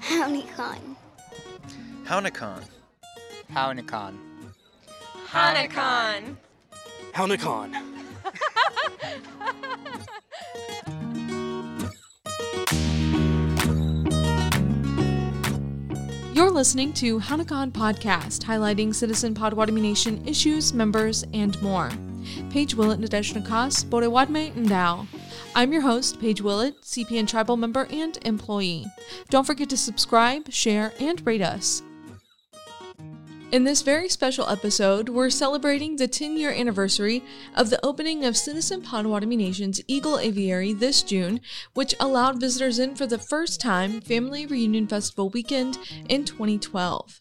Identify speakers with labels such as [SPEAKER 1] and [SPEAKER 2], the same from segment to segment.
[SPEAKER 1] Hownikan.
[SPEAKER 2] Hownikan.
[SPEAKER 3] Hownikan.
[SPEAKER 4] Hownikan.
[SPEAKER 5] Hownikan.
[SPEAKER 6] You're listening to Hownikan Podcast, highlighting Citizen Potawatomi Nation issues, members, and more. Paige Willett Nadeshnakas, Borewadme Ndao. I'm your host, Paige Willett, CPN Tribal member and employee. Don't forget to subscribe, share, and rate us. In this very special episode, we're celebrating the 10 year anniversary of the opening of Citizen Potawatomi Nation's Eagle Aviary this June, which allowed visitors in for the first time Family Reunion Festival weekend in 2012.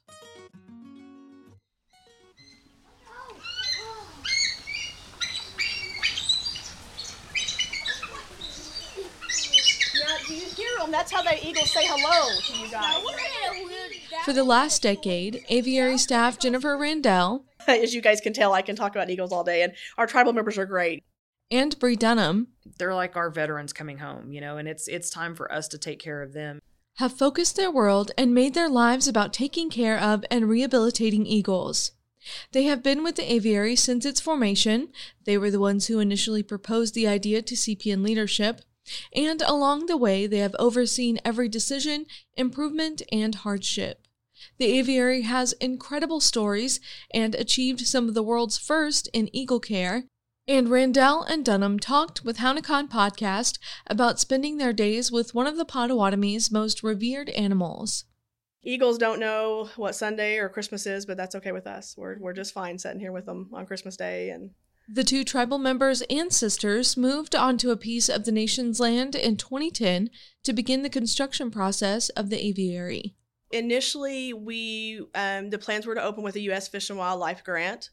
[SPEAKER 4] Do you hear them? That's how the eagles say hello to you guys.
[SPEAKER 6] For the last decade, aviary staff Jennifer Randell
[SPEAKER 4] As you guys can tell, I can talk about eagles all day, and our tribal members are great.
[SPEAKER 6] and Bree Dunham
[SPEAKER 7] they're like our veterans coming home, you know, and it's it's time for us to take care of them.
[SPEAKER 6] have focused their world and made their lives about taking care of and rehabilitating eagles. They have been with the aviary since its formation. They were the ones who initially proposed the idea to CPN leadership. And along the way, they have overseen every decision, improvement, and hardship. The aviary has incredible stories and achieved some of the world's first in eagle care. And Randell and Dunham talked with Hownikan Podcast about spending their days with one of the Potawatomi's most revered animals.
[SPEAKER 4] Eagles don't know what Sunday or Christmas is, but that's okay with us. We're, we're just fine sitting here with them on Christmas Day. And
[SPEAKER 6] The two tribal members and sisters moved onto a piece of the nation's land in 2010 to begin the construction process of the aviary.
[SPEAKER 4] initially, we um, the plans were to open with a U.S. Fish and Wildlife grant,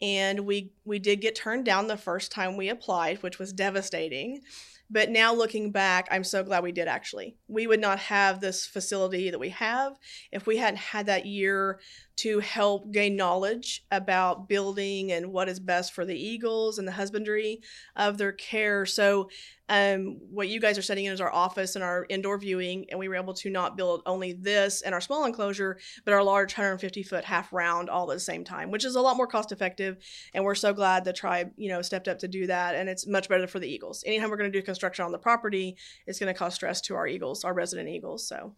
[SPEAKER 4] and we we did get turned down the first time we applied, which was devastating. But now looking back, I'm so glad we did actually. We would not have this facility that we have if we hadn't had that year to help gain knowledge about building and what is best for the eagles and the husbandry of their care. So, um, what you guys are setting in is our office and our indoor viewing, and we were able to not build only this and our small enclosure, but our large 150 foot half round all at the same time, which is a lot more cost effective. And we're so glad the tribe, you know, stepped up to do that, and it's much better for the eagles. Anytime we're going to do construction on the property, it's going to cause stress to our eagles, our resident eagles. So.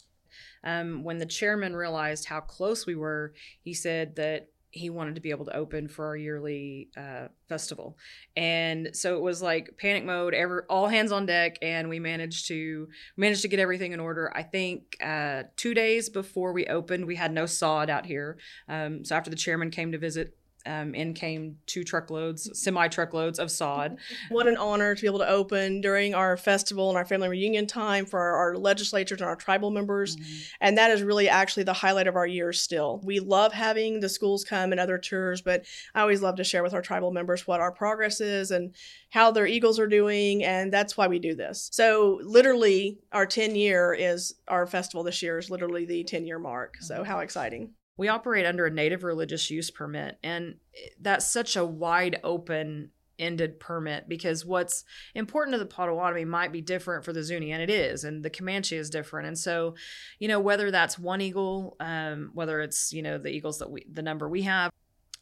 [SPEAKER 7] Um, when the chairman realized how close we were, he said that he wanted to be able to open for our yearly uh, festival, and so it was like panic mode. Every all hands on deck, and we managed to managed to get everything in order. I think uh, two days before we opened, we had no sod out here. Um, so after the chairman came to visit. Um, in came two truckloads, semi truckloads of sod.
[SPEAKER 4] What an honor to be able to open during our festival and our family reunion time for our, our legislatures and our tribal members. And that is really actually the highlight of our year still. We love having the schools come and other tours, but I always love to share with our tribal members what our progress is and how their eagles are doing. And that's why we do this. So, literally, our 10 year is our festival this year is literally the 10 year mark. So, how exciting!
[SPEAKER 7] We operate under a native religious use permit and that's such a wide open ended permit because what's important to the Potawatomi might be different for the Zuni and it is and the Comanche is different. And so you know whether that's one eagle um, whether it's you know the eagles that we the number we have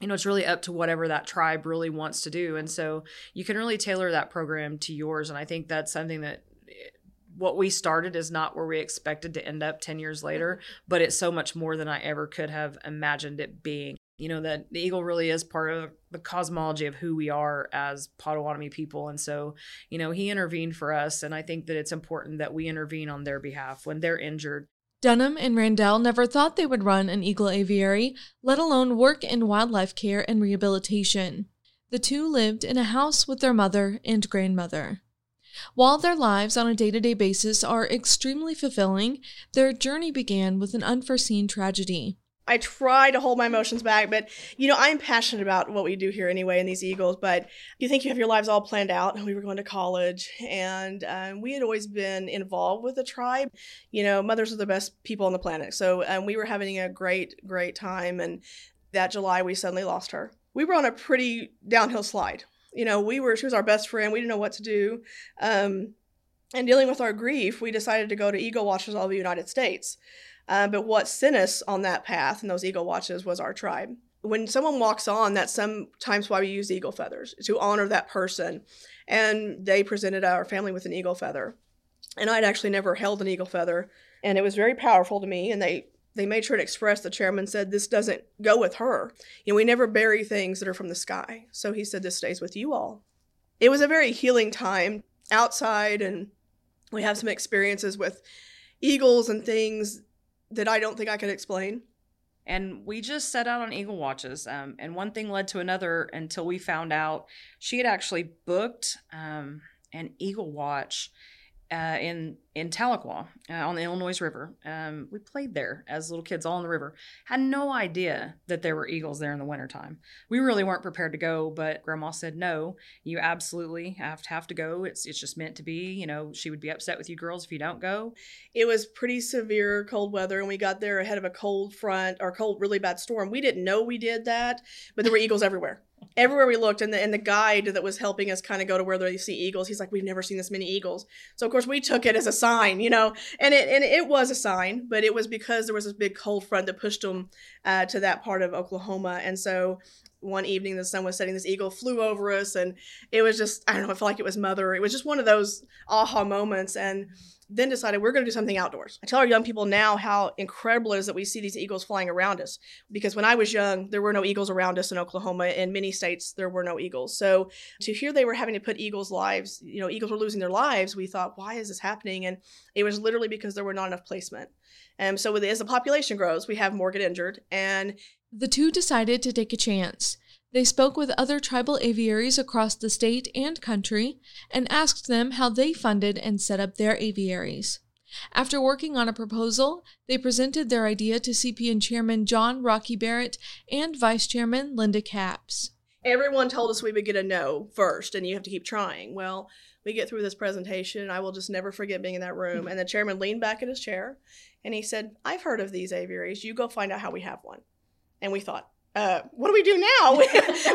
[SPEAKER 7] you know it's really up to whatever that tribe really wants to do. And so you can really tailor that program to yours and I think that's something that what we started is not where we expected to end up 10 years later, but it's so much more than I ever could have imagined it being. You know, that the eagle really is part of the cosmology of who we are as Potawatomi people. And so, you know, he intervened for us. And I think that it's important that we intervene on their behalf when they're injured.
[SPEAKER 6] Dunham and Randell never thought they would run an eagle aviary, let alone work in wildlife care and rehabilitation. The two lived in a house with their mother and grandmother. While their lives on a day to day basis are extremely fulfilling, their journey began with an unforeseen tragedy.
[SPEAKER 4] I try to hold my emotions back, but you know, I'm passionate about what we do here anyway in these Eagles. But you think you have your lives all planned out. We were going to college, and um, we had always been involved with the tribe. You know, mothers are the best people on the planet. So um, we were having a great, great time. And that July, we suddenly lost her. We were on a pretty downhill slide. You know, we were, she was our best friend. We didn't know what to do. Um, and dealing with our grief, we decided to go to Eagle Watchers all over the United States. Uh, but what sent us on that path and those eagle watches was our tribe. When someone walks on, that's sometimes why we use eagle feathers to honor that person. And they presented our family with an eagle feather. And I'd actually never held an eagle feather. And it was very powerful to me. And they they made sure to express the chairman said this doesn't go with her. You know we never bury things that are from the sky. So he said this stays with you all. It was a very healing time outside and we have some experiences with eagles and things that i don't think i could explain.
[SPEAKER 7] And we just set out on eagle watches um, and one thing led to another until we found out she had actually booked um, an eagle watch uh, in in Tahlequah uh, on the Illinois River. Um, we played there as little kids, all in the river. Had no idea that there were eagles there in the wintertime. We really weren't prepared to go, but Grandma said, "No, you absolutely have to have to go. It's it's just meant to be. You know, she would be upset with you girls if you don't go."
[SPEAKER 4] It was pretty severe cold weather, and we got there ahead of a cold front or cold, really bad storm. We didn't know we did that, but there were eagles everywhere everywhere we looked and the, and the guide that was helping us kind of go to where they see eagles he's like we've never seen this many eagles. So of course we took it as a sign you know? And it and it was a sign but it was because there was this big cold front that pushed them uh, to that part of oklahoma. And so one evening the sun was setting this eagle flew over us and it was just i don't know i felt like it was mother. It was just one of those aha moments and then decided we're going to do something outdoors. I tell our young people now how incredible it is that we see these eagles flying around us. Because when I was young, there were no eagles around us in Oklahoma. In many states, there were no eagles. So to hear they were having to put eagles' lives, you know, eagles were losing their lives, we thought, why is this happening? And it was literally because there were not enough placement. And so as the population grows, we have more get injured. And
[SPEAKER 6] the two decided to take a chance. They spoke with other tribal aviaries across the state and country and asked them how they funded and set up their aviaries. After working on a proposal, they presented their idea to CPN Chairman John Rocky Barrett and Vice Chairman Linda Capps.
[SPEAKER 4] Everyone told us we would get a no first, and you have to keep trying. Well, we get through this presentation, I will just never forget being in that room. And the chairman leaned back in his chair and he said, I've heard of these aviaries. You go find out how we have one. And we thought, uh, what do we do now?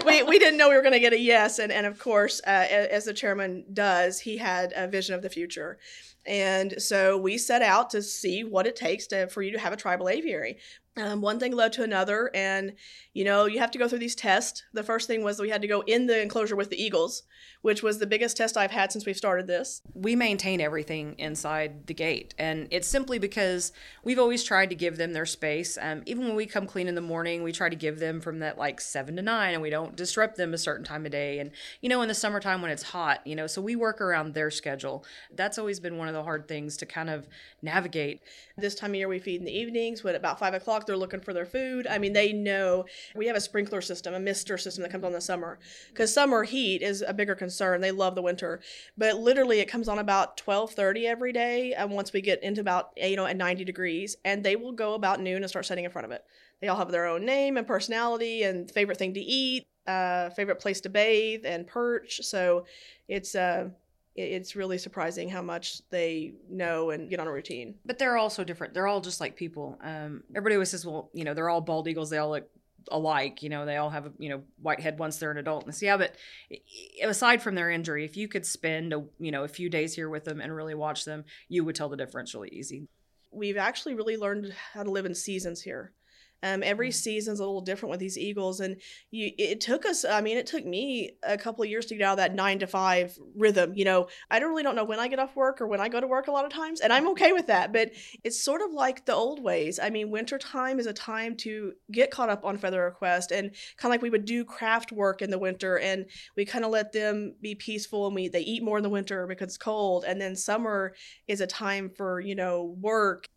[SPEAKER 4] we, we didn't know we were going to get a yes. And, and of course, uh, as the chairman does, he had a vision of the future. And so we set out to see what it takes to, for you to have a tribal aviary. Um, one thing led to another, and you know, you have to go through these tests. The first thing was we had to go in the enclosure with the eagles, which was the biggest test I've had since we've started this.
[SPEAKER 7] We maintain everything inside the gate, and it's simply because we've always tried to give them their space. Um, even when we come clean in the morning, we try to give them from that like seven to nine, and we don't disrupt them a certain time of day. And you know, in the summertime when it's hot, you know, so we work around their schedule. That's always been one of the hard things to kind of navigate.
[SPEAKER 4] This time of year, we feed in the evenings. When about five o'clock, they're looking for their food. I mean, they know we have a sprinkler system, a mister system that comes on the summer because summer heat is a bigger concern. They love the winter, but literally it comes on about twelve thirty every day. And once we get into about you know at ninety degrees, and they will go about noon and start setting in front of it. They all have their own name and personality and favorite thing to eat, uh, favorite place to bathe and perch. So it's uh it's really surprising how much they know and get on a routine.
[SPEAKER 7] But they're all so different. They're all just like people. Um, everybody always says, well, you know, they're all bald eagles. They all look alike. You know, they all have a you know white head once they're an adult. And yeah, but aside from their injury, if you could spend a you know a few days here with them and really watch them, you would tell the difference really easy.
[SPEAKER 4] We've actually really learned how to live in seasons here. Um, every mm. season's a little different with these Eagles, and you, it took us. I mean, it took me a couple of years to get out of that nine to five rhythm. You know, I don't really don't know when I get off work or when I go to work a lot of times, and I'm okay with that. But it's sort of like the old ways. I mean, winter time is a time to get caught up on Feather Request, and kind of like we would do craft work in the winter, and we kind of let them be peaceful, and we they eat more in the winter because it's cold, and then summer is a time for you know work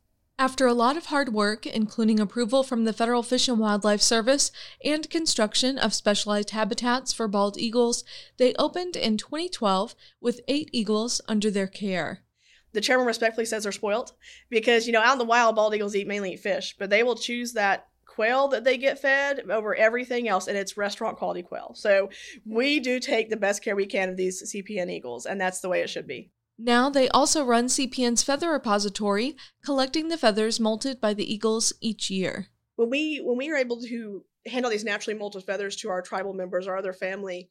[SPEAKER 6] after a lot of hard work, including approval from the Federal Fish and Wildlife Service and construction of specialized habitats for bald eagles, they opened in 2012 with eight eagles under their care.
[SPEAKER 4] The chairman respectfully says they're spoiled because, you know, out in the wild, bald eagles eat mainly eat fish, but they will choose that quail that they get fed over everything else, and it's restaurant quality quail. So we do take the best care we can of these CPN eagles, and that's the way it should be.
[SPEAKER 6] Now they also run CPN's feather repository, collecting the feathers molted by the eagles each year.
[SPEAKER 4] When we when we are able to hand handle these naturally molted feathers to our tribal members or other family,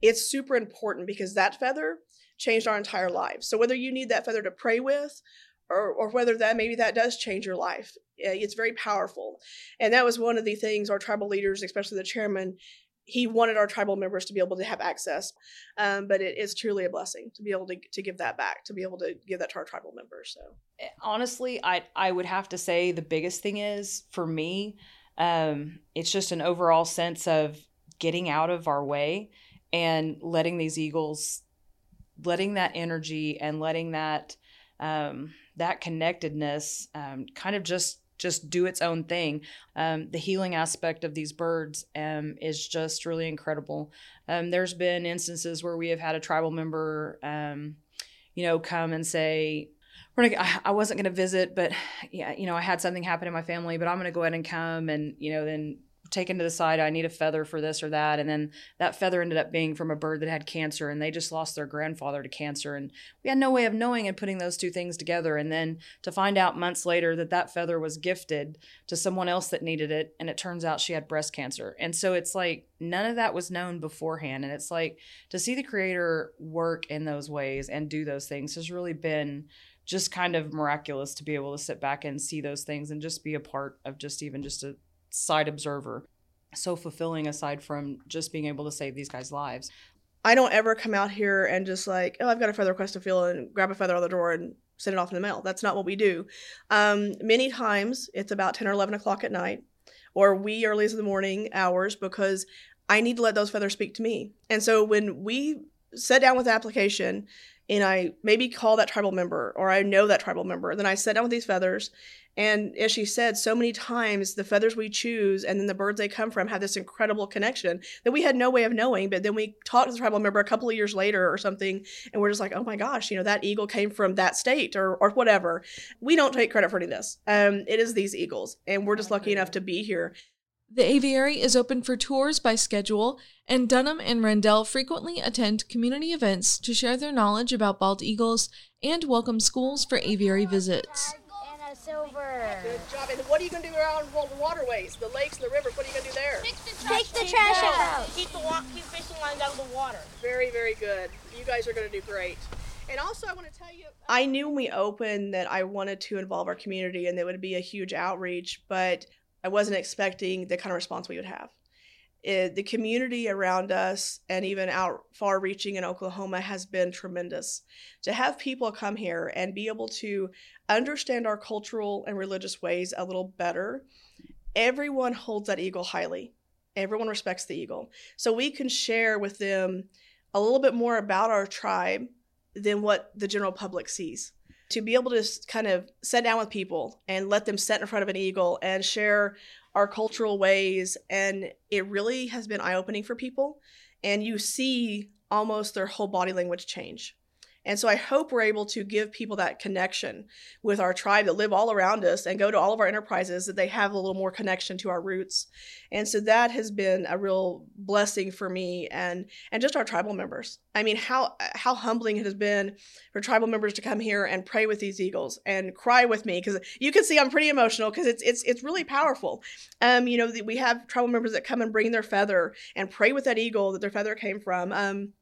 [SPEAKER 4] it's super important because that feather changed our entire lives. So whether you need that feather to pray with or, or whether that maybe that does change your life. Eh, it's very powerful. And that was one of the things our tribal leaders, especially the chairman, he wanted our tribal members to be able to have access. Um, but it is truly a blessing to be able to, to give that back, to be able to give that to our tribal members. So
[SPEAKER 7] eh, honestly, I I would have to say the biggest thing is for me, um, it's just an overall sense of getting out of our way and letting these eagles, letting that energy and letting that um, that connectedness um, kind of just just do its own thing. Um, the healing aspect of these birds um, is just really incredible. Um, there's been instances where we have had a tribal member, um, you know, come and say, we're gonna, I, I wasn't going to visit, but yeah, you know, I had something happen in my family, but I'm going to go ahead and come and, you know, then taken to the side. I need a feather for this or that. And then that feather ended up being from a bird that had cancer and they just lost their grandfather to cancer. And we had no way of knowing and putting those two things together. And then to find out months later that that feather was gifted to someone else that needed it. And it turns out she had breast cancer. And so it's like none of that was known beforehand. And it's like to see the creator work in those ways and do those things has really been just kind of miraculous to be able to sit back and see those things and just be a part of just even just a side observer. So fulfilling aside from just being able to save these guys' lives.
[SPEAKER 4] I don't ever come out here and just like, oh, I've got a feather request to fill and grab a feather on the door and send it off in the mail. That's not what we do. Um, many times it's about 10 or 11 o'clock at night or wee early as the morning hours because I need to let those feathers speak to me. And so when we sit down with the application and I maybe call that tribal member or I know that tribal member, then I sit down with these feathers and as she said, so many times the feathers we choose and then the birds they come from have this incredible connection that we had no way of knowing. But then we talked to the tribal member a couple of years later or something, and we're just like, oh my gosh, you know, that eagle came from that state or, or whatever. We don't take credit for any of this. Um, it is these eagles, and we're just lucky enough to be here.
[SPEAKER 6] The aviary is open for tours by schedule, and Dunham and Randell frequently attend community events to share their knowledge about bald eagles and welcome schools for aviary visits Anna
[SPEAKER 4] silver. Good job. And what are you going to do around the waterways, the lakes and the rivers? What are you going to do there?
[SPEAKER 1] Take the trash, Take the trash out.
[SPEAKER 4] Keep the keep fishing lines out of the water. Very, very good. You guys are going to do great. And also, I want to tell you, I knew when we opened that I wanted to involve our community and there would be a huge outreach, but I wasn't expecting the kind of response we would have it, the community around us and even out far reaching in Oklahoma has been tremendous. To have people come here and be able to understand our cultural and religious ways a little better, everyone holds that eagle highly. Everyone respects the eagle. So we can share with them a little bit more about our tribe than what the general public sees to be able to kind of sit down with people and let them sit in front of an eagle and share our cultural ways and it really has been eye-opening for people and you see almost their whole body language change and so I hope we're able to give people that connection with our tribe that live all around us and go to all of our enterprises that they have a little more connection to our roots. And so that has been a real blessing for me and and just our tribal members. I mean, how how humbling it has been for tribal members to come here and pray with these eagles and cry with me because you can see I'm pretty emotional because it's it's it's really powerful. Um, you know, we have tribal members that come and bring their feather and pray with that eagle that their feather came from. Um,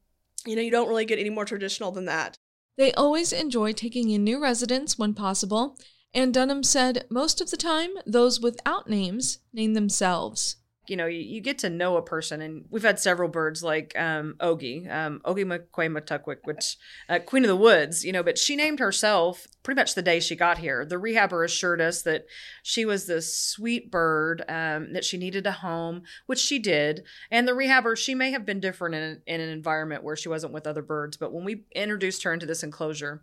[SPEAKER 4] you know, you don't really get any more traditional than that.
[SPEAKER 6] They always enjoy taking in new residents when possible, and Dunham said most of the time, those without names name themselves
[SPEAKER 7] you know, you, you, get to know a person, and we've had several birds like um, Ogie, um, Ogie McQuay which uh, Queen of the Woods, you know, but she named herself pretty much the day she got here. The rehabber assured us that she was this sweet bird, um, that she needed a home, which she did. And the rehabber, she may have been different in, in an environment where she wasn't with other birds, but when we introduced her into this enclosure,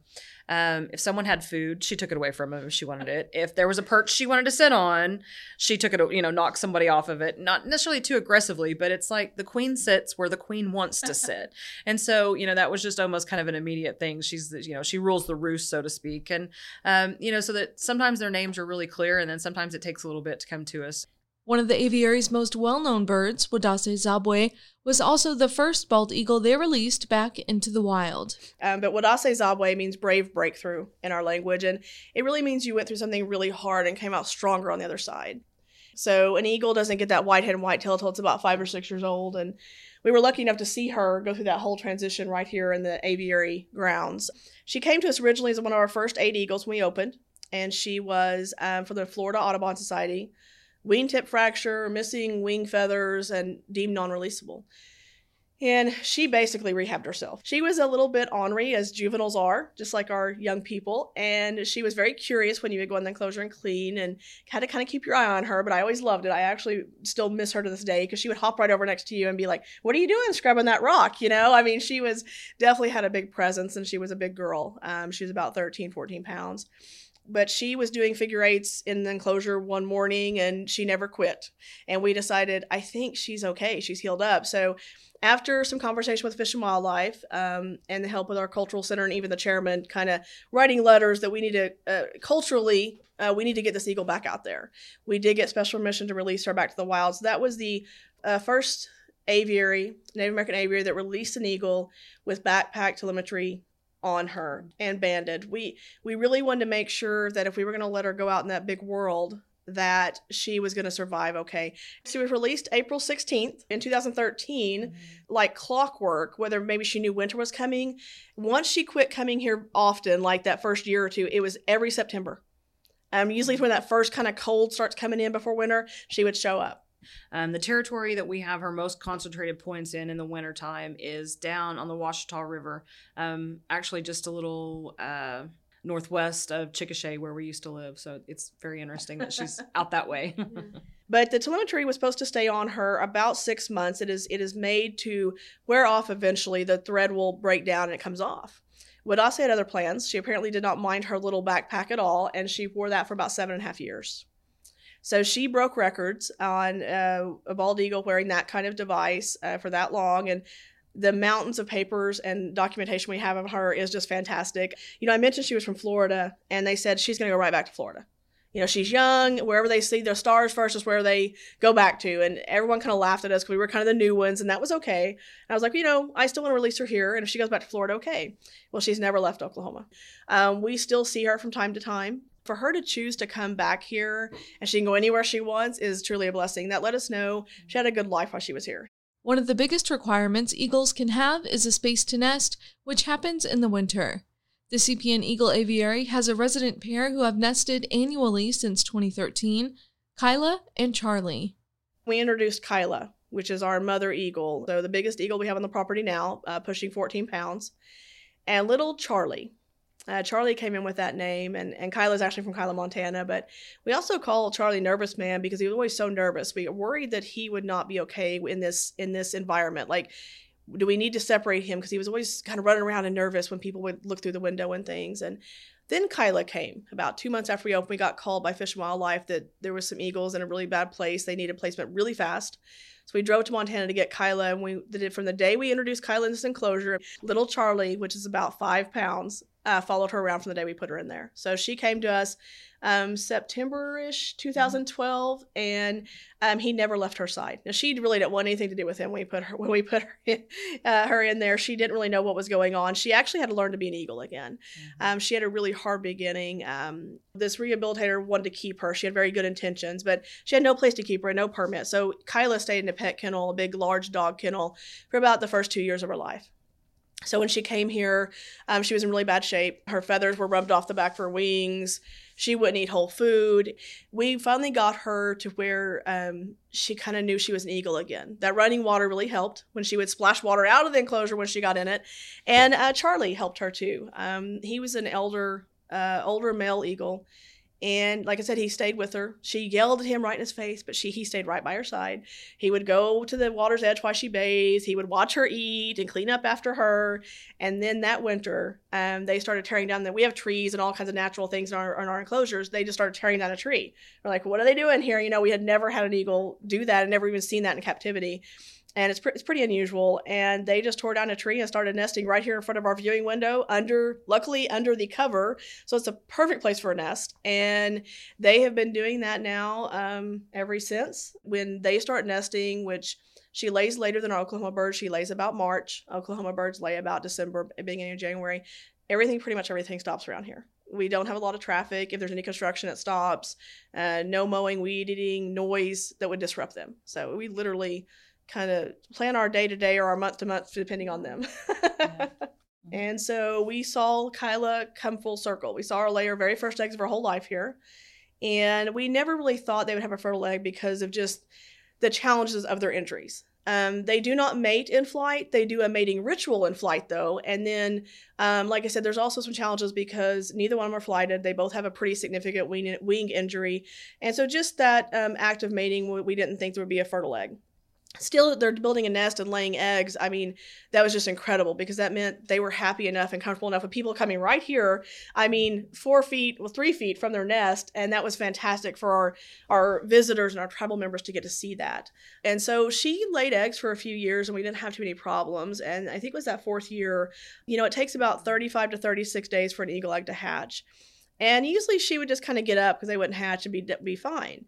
[SPEAKER 7] um, if someone had food, she took it away from them if she wanted it. If there was a perch she wanted to sit on, she took it, you know, knocked somebody off of it. Not necessarily too aggressively, but it's like the queen sits where the queen wants to sit. and so, you know, that was just almost kind of an immediate thing. She's, you know, she rules the roost, so to speak. And, um, you know, so that sometimes their names are really clear and then sometimes it takes a little bit to come to us.
[SPEAKER 6] One of the aviary's most well known birds, Wadase Zabwe, was also the first bald eagle they released back into the wild.
[SPEAKER 4] Um, but Wadase Zabwe means brave breakthrough in our language, and it really means you went through something really hard and came out stronger on the other side. So an eagle doesn't get that white head and white tail until it's about five or six years old. And we were lucky enough to see her go through that whole transition right here in the aviary grounds. She came to us originally as one of our first eight eagles when we opened, and she was um, from the Florida Audubon Society. Wingtip fracture, missing wing feathers, and deemed non releasable. And she basically rehabbed herself. She was a little bit ornery, as juveniles are, just like our young people. And she was very curious when you would go in the enclosure and clean and had to kind of keep your eye on her. But I always loved it. I actually still miss her to this day because she would hop right over next to you and be like, What are you doing scrubbing that rock? You know, I mean, she was definitely had a big presence and she was a big girl. Um, she was about 13, 14 pounds but she was doing figure eights in the enclosure one morning and she never quit. And we decided, I think she's okay. She's healed up. So after some conversation with Fish and Wildlife um, and the help with our cultural center and even the chairman kind of writing letters that we need to uh, culturally uh, we need to get this eagle back out there. We did get special permission to release her back to the wild. So that was the uh, first aviary, Native American aviary that released an eagle with backpack telemetry on her and banded. We we really wanted to make sure that if we were going to let her go out in that big world that she was going to survive okay. She was released April 16th in 2013, mm-hmm. like clockwork, whether maybe she knew winter was coming. Once she quit coming here often, like that first year or two, it was every September. Um, usually when that first kind of cold starts coming in before winter, she would show up.
[SPEAKER 7] Um, the territory that we have her most concentrated points in in the wintertime is down on the Washita River, um, actually just a little uh, northwest of Chickasha, where we used to live. So it's very interesting that she's out that way.
[SPEAKER 4] but the telemetry was supposed to stay on her about six months. It is it is made to wear off eventually. The thread will break down and it comes off. Wadase had other plans. She apparently did not mind her little backpack at all, and she wore that for about seven and a half years. So she broke records on uh, a bald eagle wearing that kind of device uh, for that long, and the mountains of papers and documentation we have of her is just fantastic. You know, I mentioned she was from Florida, and they said she's going to go right back to Florida. You know, she's young. Wherever they see their stars first is where they go back to. And everyone kind of laughed at us because we were kind of the new ones, and that was okay. And I was like, you know, I still want to release her here, and if she goes back to Florida, okay. Well, she's never left Oklahoma. Um, we still see her from time to time for her to choose to come back here and she can go anywhere she wants is truly a blessing. That let us know she had a good life while she was here.
[SPEAKER 6] One of the biggest requirements eagles can have is a space to nest, which happens in the winter. The CPN Eagle Aviary has a resident pair who have nested annually since 2013 Kyla and Charlie.
[SPEAKER 4] We introduced Kyla, which is our mother eagle, so the biggest eagle we have on the property now, uh, pushing 14 pounds, and little Charlie. Uh, Charlie came in with that name, and, and Kyla's actually from Kila, Montana. But we also call Charlie Nervous Man because he was always so nervous. We worried that he would not be okay in this in this environment. Like, do we need to separate him because he was always kind of running around and nervous when people would look through the window and things. And then Kyla came about two months after we opened. We got called by Fish and Wildlife that there was some eagles in a really bad place. They needed placement really fast. So we drove to Montana to get Kyla, and we did it from the day we introduced Kyla in this enclosure. Little Charlie, which is about five pounds, uh, followed her around from the day we put her in there. So she came to us um, September-ish 2012, and um, he never left her side. Now she really didn't want anything to do with him when we put her when we put her in, uh, her in there. She didn't really know what was going on. She actually had to learn to be an eagle again. Mm-hmm. Um, she had a really hard beginning. Um, this rehabilitator wanted to keep her. She had very good intentions, but she had no place to keep her and no permit. So Kyla stayed in a pet kennel, a big large dog kennel, for about the first two years of her life. So when she came here, um, she was in really bad shape. Her feathers were rubbed off the back of her wings. She wouldn't eat whole food. We finally got her to where um, she kind of knew she was an eagle again. That running water really helped when she would splash water out of the enclosure when she got in it. And uh, Charlie helped her too. Um, he was an elder, uh, older male eagle and like I said, he stayed with her. She yelled at him right in his face, but she he stayed right by her side. He would go to the water's edge while she bathed. He would watch her eat and clean up after her. And then that winter, um, they started tearing down. The, we have trees and all kinds of natural things in our, in our enclosures. They just started tearing down a tree. We're like, what are they doing here? You know, we had never had an eagle do that and never even seen that in captivity and it's, pre- it's pretty unusual. And they just tore down a tree and started nesting right here in front of our viewing window, under luckily under the cover, so it's a perfect place for a nest. And they have been doing that now um, ever since. When they start nesting, which she lays later than our Oklahoma birds, she lays about March. Oklahoma birds lay about December, beginning of January. Everything, pretty much everything, stops around here We don't have a lot of traffic. If there's any construction, it stops. Uh, no mowing, weed eating, noise that would disrupt them. So we literally kind of plan our day to day or our month to month depending on them. and so we saw Kyla come full circle. We saw her lay her very first eggs of her whole life here. And we never really thought they would have a fertile egg because of just the challenges of their injuries. Um, they do not mate in flight. They do a mating ritual in flight, though. And then, um, like I said, there's also some challenges because neither one of them are flighted. They both have a pretty significant wing, wing injury. And so, just that um, act of mating, we didn't think there would be a fertile egg still they're building a nest and laying eggs. I mean that was just incredible because that meant they were happy enough and comfortable enough with people coming right here i mean four feet well three feet from their nest and that was fantastic for our our visitors and our tribal members to get to see that. And so she laid eggs for a few years and we didn't have too many problems. And i think it was that fourth year you know it takes about 35 to 36 days for an eagle egg to hatch. And usually she would just kind of get up because they wouldn't hatch and be, be fine.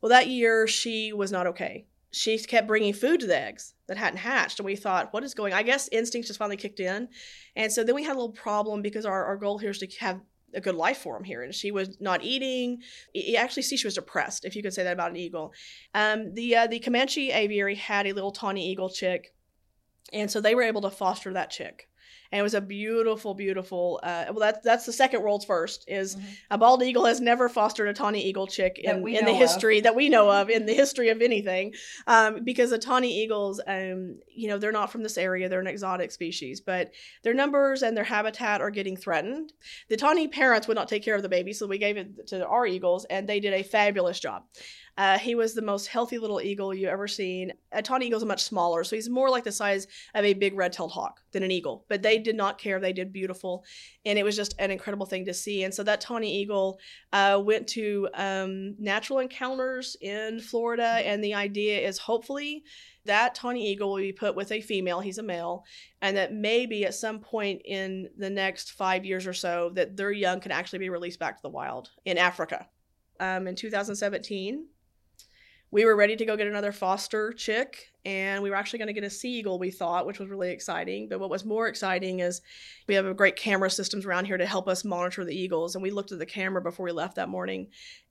[SPEAKER 4] Well that year she was not okay she kept bringing food to the eggs that hadn't hatched and we thought what is going i guess instincts just finally kicked in. And so then we had a little problem because our, our goal here is to have a good life for form here and she was not eating. You actually see she was depressed if you could say that about an eagle. Um, the uh, the comanche aviary had a little tawny eagle chick and so they were able to foster that chick and it was a beautiful, beautiful. Uh, well, that's that's the second world's first. Is mm-hmm. a bald eagle has never fostered a tawny eagle chick in, in the history of. that we know of in the history of anything, um, because the tawny eagles, um, you know, they're not from this area. They're an exotic species, but their numbers and their habitat are getting threatened. The tawny parents would not take care of the baby, so we gave it to our eagles, and they did a fabulous job. Uh, he was the most healthy little eagle you ever seen. A tawny eagle is much smaller, so he's more like the size of a big red-tailed hawk than an eagle. But they did not care; they did beautiful, and it was just an incredible thing to see. And so that tawny eagle uh, went to um, natural encounters in Florida, and the idea is hopefully that tawny eagle will be put with a female he's a male and that maybe at some point in the next five years or so that their young can actually be released back to the wild in africa um, in 2017 we were ready to go get another foster chick and we were actually going to get a sea eagle we thought which was really exciting but what was more exciting is we have a great camera systems around here to help us monitor the eagles and we looked at the camera before we left that morning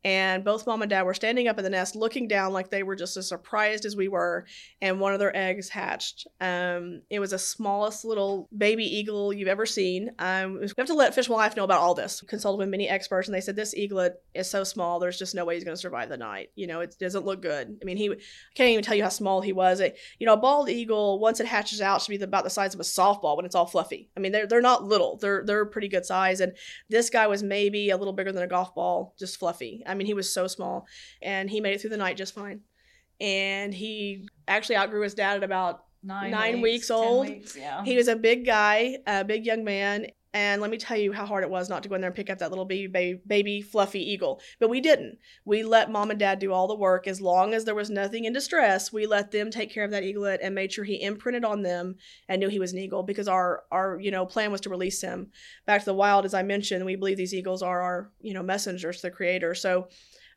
[SPEAKER 4] and both mom and dad were standing up in the nest looking down like they were just as surprised as we were and one of their eggs hatched. Um, it was the smallest little baby eagle you've ever seen. Um, we have to let fish wildlife know about all this. We consulted with many experts and they said this eaglet is so small there's just no way he's going to survive the night. You know it doesn't look good. I mean he I can't even tell you how small he was you know a bald eagle once it hatches out should be about the size of a softball when it's all fluffy. I mean they're they're not little. They're they're pretty good size. And this guy was maybe a little bigger than a golf ball, just fluffy. I mean he was so small, and he made it through the night just fine. And he actually outgrew his dad at about nine, nine weeks, weeks old. Weeks, yeah. He was a big guy, a big young man, and let me tell you how hard it was not to go in there and pick up that little baby, baby, baby fluffy eagle. But we didn't. We let mom and dad do all the work. As long as there was nothing in distress, we let them take care of that eaglet and made sure he imprinted on them and knew he was an eagle because our our you know plan was to release him back to the wild. As I mentioned, we believe these eagles are our you know messengers to the creator. So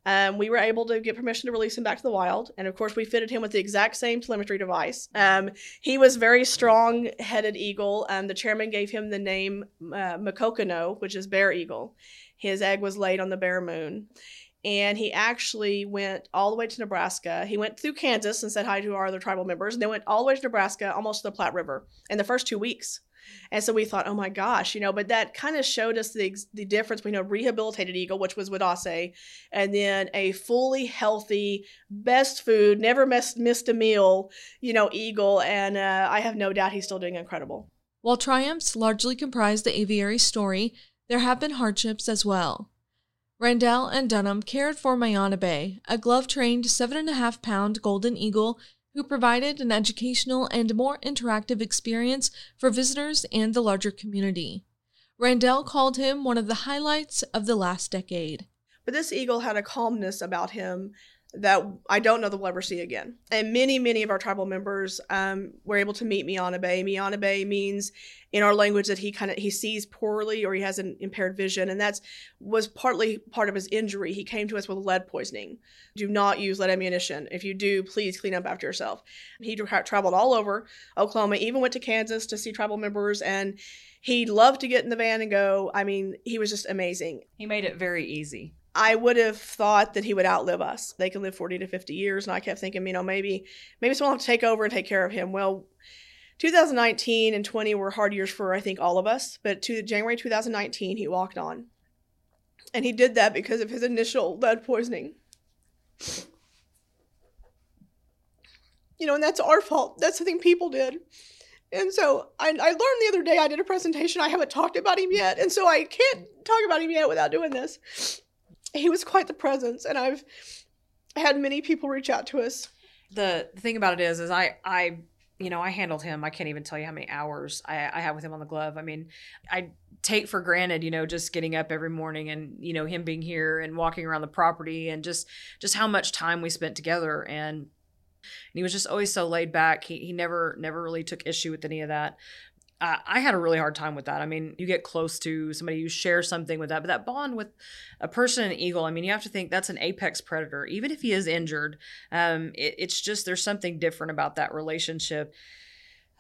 [SPEAKER 4] um, we were able to get permission to release him back to the wild. And of course, we fitted him with the exact same telemetry device. Um, he was very strong headed eagle. Um, the chairman gave him the name uh, Makokano, which is bear eagle. His egg was laid on the bare moon. And he actually went all the way to Nebraska. He went through Kansas and said hi to our other tribal members, and then went all the way to Nebraska, almost to the Platte River, in the first two weeks. And so we thought, oh my gosh, you know, but that kind of showed us the, the difference between a rehabilitated eagle, which was Wadase, and then a fully healthy, best food, never missed, missed a meal, you know, eagle. And uh, I have no doubt he's still doing incredible.
[SPEAKER 6] While triumphs largely comprise the aviary story, there have been hardships as well. Randell and Dunham cared for Miana Bay, a glove trained seven and a half pound golden eagle who provided an educational and more interactive experience for visitors and the larger community. Randell called him one of the highlights of the last decade.
[SPEAKER 4] But this eagle had a calmness about him that I don't know that we'll ever see again. And many, many of our tribal members um, were able to meet Miana Bay. Miana Bay means in our language that he kind of he sees poorly or he has an impaired vision, and that's was partly part of his injury. He came to us with lead poisoning. Do not use lead ammunition. If you do, please clean up after yourself. He tra- traveled all over Oklahoma, even went to Kansas to see tribal members, and he loved to get in the van and go. I mean, he was just amazing.
[SPEAKER 7] He made it very easy.
[SPEAKER 4] I would have thought that he would outlive us. They can live 40 to 50 years. And I kept thinking, you know, maybe, maybe someone will take over and take care of him. Well, 2019 and 20 were hard years for, I think, all of us. But to January 2019, he walked on. And he did that because of his initial lead poisoning. You know, and that's our fault. That's the thing people did. And so I, I learned the other day I did a presentation. I haven't talked about him yet. And so I can't talk about him yet without doing this he was quite the presence and i've had many people reach out to us.
[SPEAKER 7] The, thing about it is is i i you know i handled him. I can't even tell you how many hours i, I have with him on the glove. I mean i take for granted you know just getting up every morning and you know him being here and walking around the property and just just how much time we spent together. And and he was just always so laid back. He, he never never really took issue with any of that I had a really hard time with that. I mean, you get close to somebody, you share something with that, but that bond with a person, an eagle, I mean, you have to think that's an apex predator. Even if he is injured, um, it, it's just there's something different about that relationship.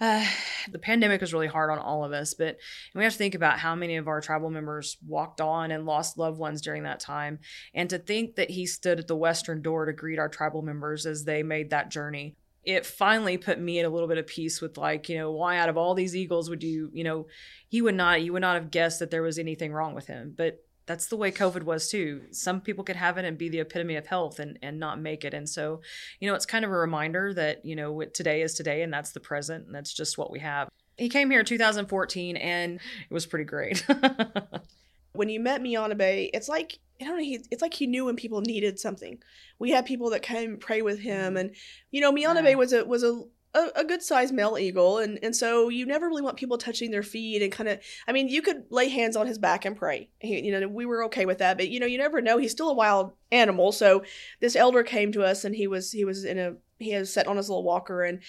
[SPEAKER 7] Uh, the pandemic was really hard on all of us, but we have to think about how many of our tribal members walked on and lost loved ones during that time. And to think that he stood at the western door to greet our tribal members as they made that journey it finally put me at a little bit of peace with like you know why out of all these eagles would you you know he would not you would not have guessed that there was anything wrong with him. But that's the way covid was too. Some people could have it and be the epitome of health and and not make it. And so you know it's kind of a reminder that you know what today is today and that's the present and that's just what we have. He came here in 2014 and it was pretty great
[SPEAKER 4] when you met Miana Bay, it's like I don't know. He, it's like he knew when people needed something. We had people that came pray with him, mm-hmm. and you know, Miana Bay was a was a a, a, good sized male eagle, and and so you never really want people touching their feet and kind of. I mean, you could lay hands on his back and pray. He, you know, we were okay with that, but you know, you never know. He's still a wild animal. So this elder came to us, and he was he was in a he has set on his little walker, and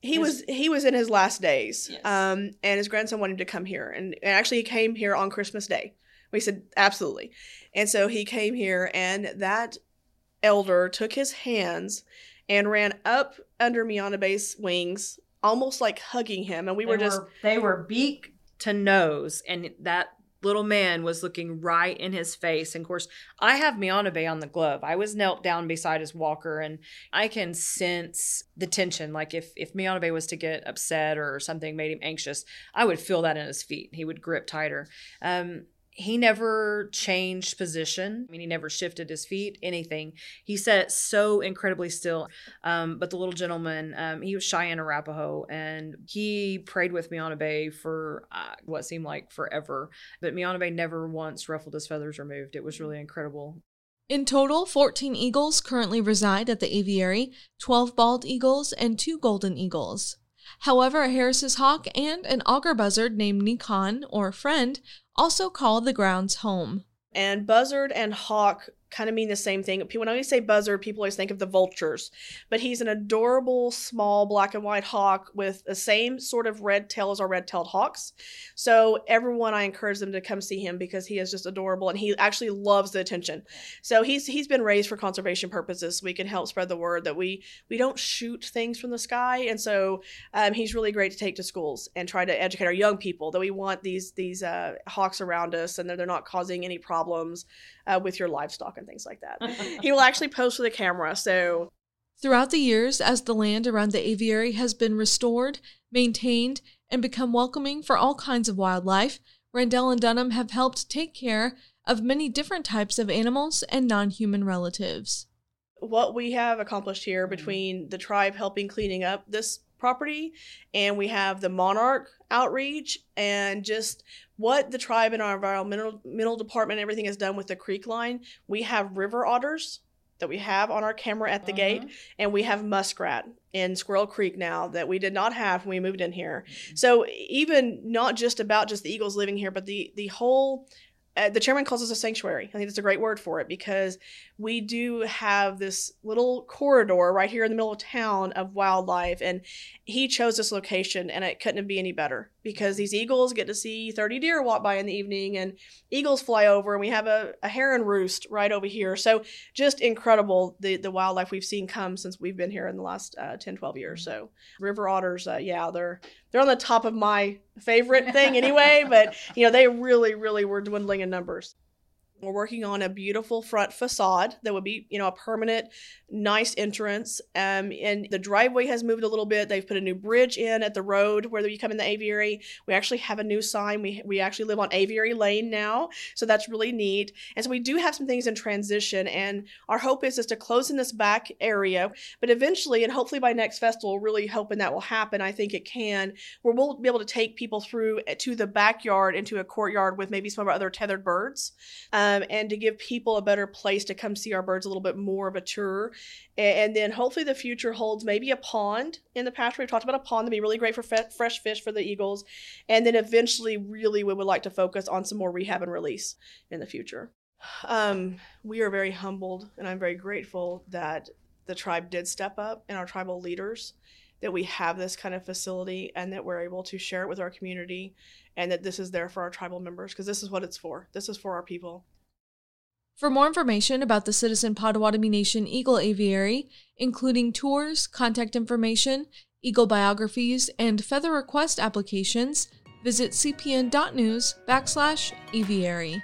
[SPEAKER 4] he his, was he was in his last days. Yes. Um, and his grandson wanted him to come here, and, and actually he came here on Christmas Day. We said, absolutely. And so he came here, and that elder took his hands and ran up under Miana Bay's wings, almost like hugging him. And we
[SPEAKER 7] they
[SPEAKER 4] were just.
[SPEAKER 7] they were beak to nose, and that little man was looking right in his face. And of course, I have Miana Bay on the glove. I was knelt down beside his walker and I can sense the tension. Like if, if Miana Bay was to get upset or something made him anxious, I would feel that in his feet. He would grip tighter. Um, he never changed position. I mean, he never shifted his feet, anything. He sat so incredibly still. Um, but the little gentleman, um, he was Cheyenne Arapaho, and he prayed with Miana Bay for uh, what seemed like forever. But Miana Bay never once ruffled his feathers or moved. It was really incredible.
[SPEAKER 6] In total, 14 eagles currently reside at the aviary, 12 bald eagles, and two golden eagles. However, a Harris's hawk and an augur buzzard named Nikon, or friend, also call the grounds home.
[SPEAKER 4] And buzzard and hawk kind of mean the same thing. When I say buzzard, people always think of the vultures, but he's an adorable small black and white hawk with the same sort of red tail as our red-tailed hawks. So everyone, I encourage them to come see him because he is just adorable and he actually loves the attention. So he's he's been raised for conservation purposes. We can help spread the word that we we don't shoot things from the sky, and so um, he's really great to take to schools and try to educate our young people that we want these these uh, hawks around us and that they're not causing any problems uh, with your livestock and things like that. he will actually pose for the camera. So,
[SPEAKER 6] throughout the years, as the land around the aviary has been restored, maintained, and become welcoming for all kinds of wildlife, Randell and Dunham have helped take care of many different types of animals and non human relatives.
[SPEAKER 4] What we have accomplished here between the tribe helping cleaning up this property and we have the monarch outreach and just what the tribe and our environmental department and everything has done with the creek line we have river otters that we have on our camera at the uh-huh. gate and we have muskrat in squirrel creek now that we did not have when we moved in here mm-hmm. so even not just about just the eagles living here but the the whole uh, the chairman calls us a sanctuary. I think that's a great word for it because we do have this little corridor right here in the middle of town of wildlife, and he chose this location, and it couldn't be any better because these eagles get to see 30 deer walk by in the evening, and eagles fly over, and we have a, a heron roost right over here. So just incredible the the wildlife we've seen come since we've been here in the last uh, 10, 12 years. So river otters, uh, yeah, they're they're on the top of my favorite thing anyway, but you know they really, really were dwindling in numbers. We're working on a beautiful front facade that would be, you know, a permanent, nice entrance. Um, and the driveway has moved a little bit. They've put a new bridge in at the road where you come in the aviary. We actually have a new sign. We we actually live on Aviary Lane now, so that's really neat. And so we do have some things in transition. And our hope is is to close in this back area, but eventually, and hopefully by next festival, really hoping that will happen. I think it can, where we'll be able to take people through to the backyard into a courtyard with maybe some of our other tethered birds. Um, um, and to give people a better place to come see our birds a little bit more of a tour. And, then hopefully the future holds maybe a pond in the pasture. We've talked about a pond that'd be really great for fresh fish for the eagles. And then eventually, really, we would like to focus on some more rehab and release in the future. Um, we are very humbled, and I'm very grateful that the tribe did step up and our tribal leaders that we have this kind of facility and that we're able to share it with our community and that this is there for our tribal members because this is what it's for. This is for our people.
[SPEAKER 6] For more information about the Citizen Potawatomi Nation Eagle Aviary, including tours, contact information, eagle biographies, and feather request applications, visit cpn.news backslash aviary.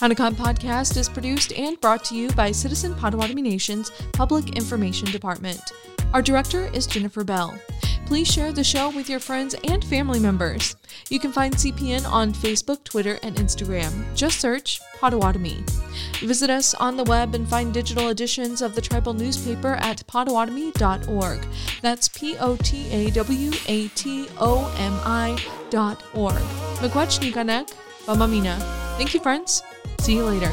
[SPEAKER 6] Hownikan Podcast is produced and brought to you by Citizen Potawatomi Nation's Public Information Department. Our director is Jennifer Bell. Please share the show with your friends and family members. You can find CPN on Facebook, Twitter, and Instagram. Just search Potawatomi. Visit us on the web and find digital editions of the tribal newspaper at potawatomi.org. That's P O T A W A T O M I dot org. Miigwech Bamamina. Thank you, friends. See you later.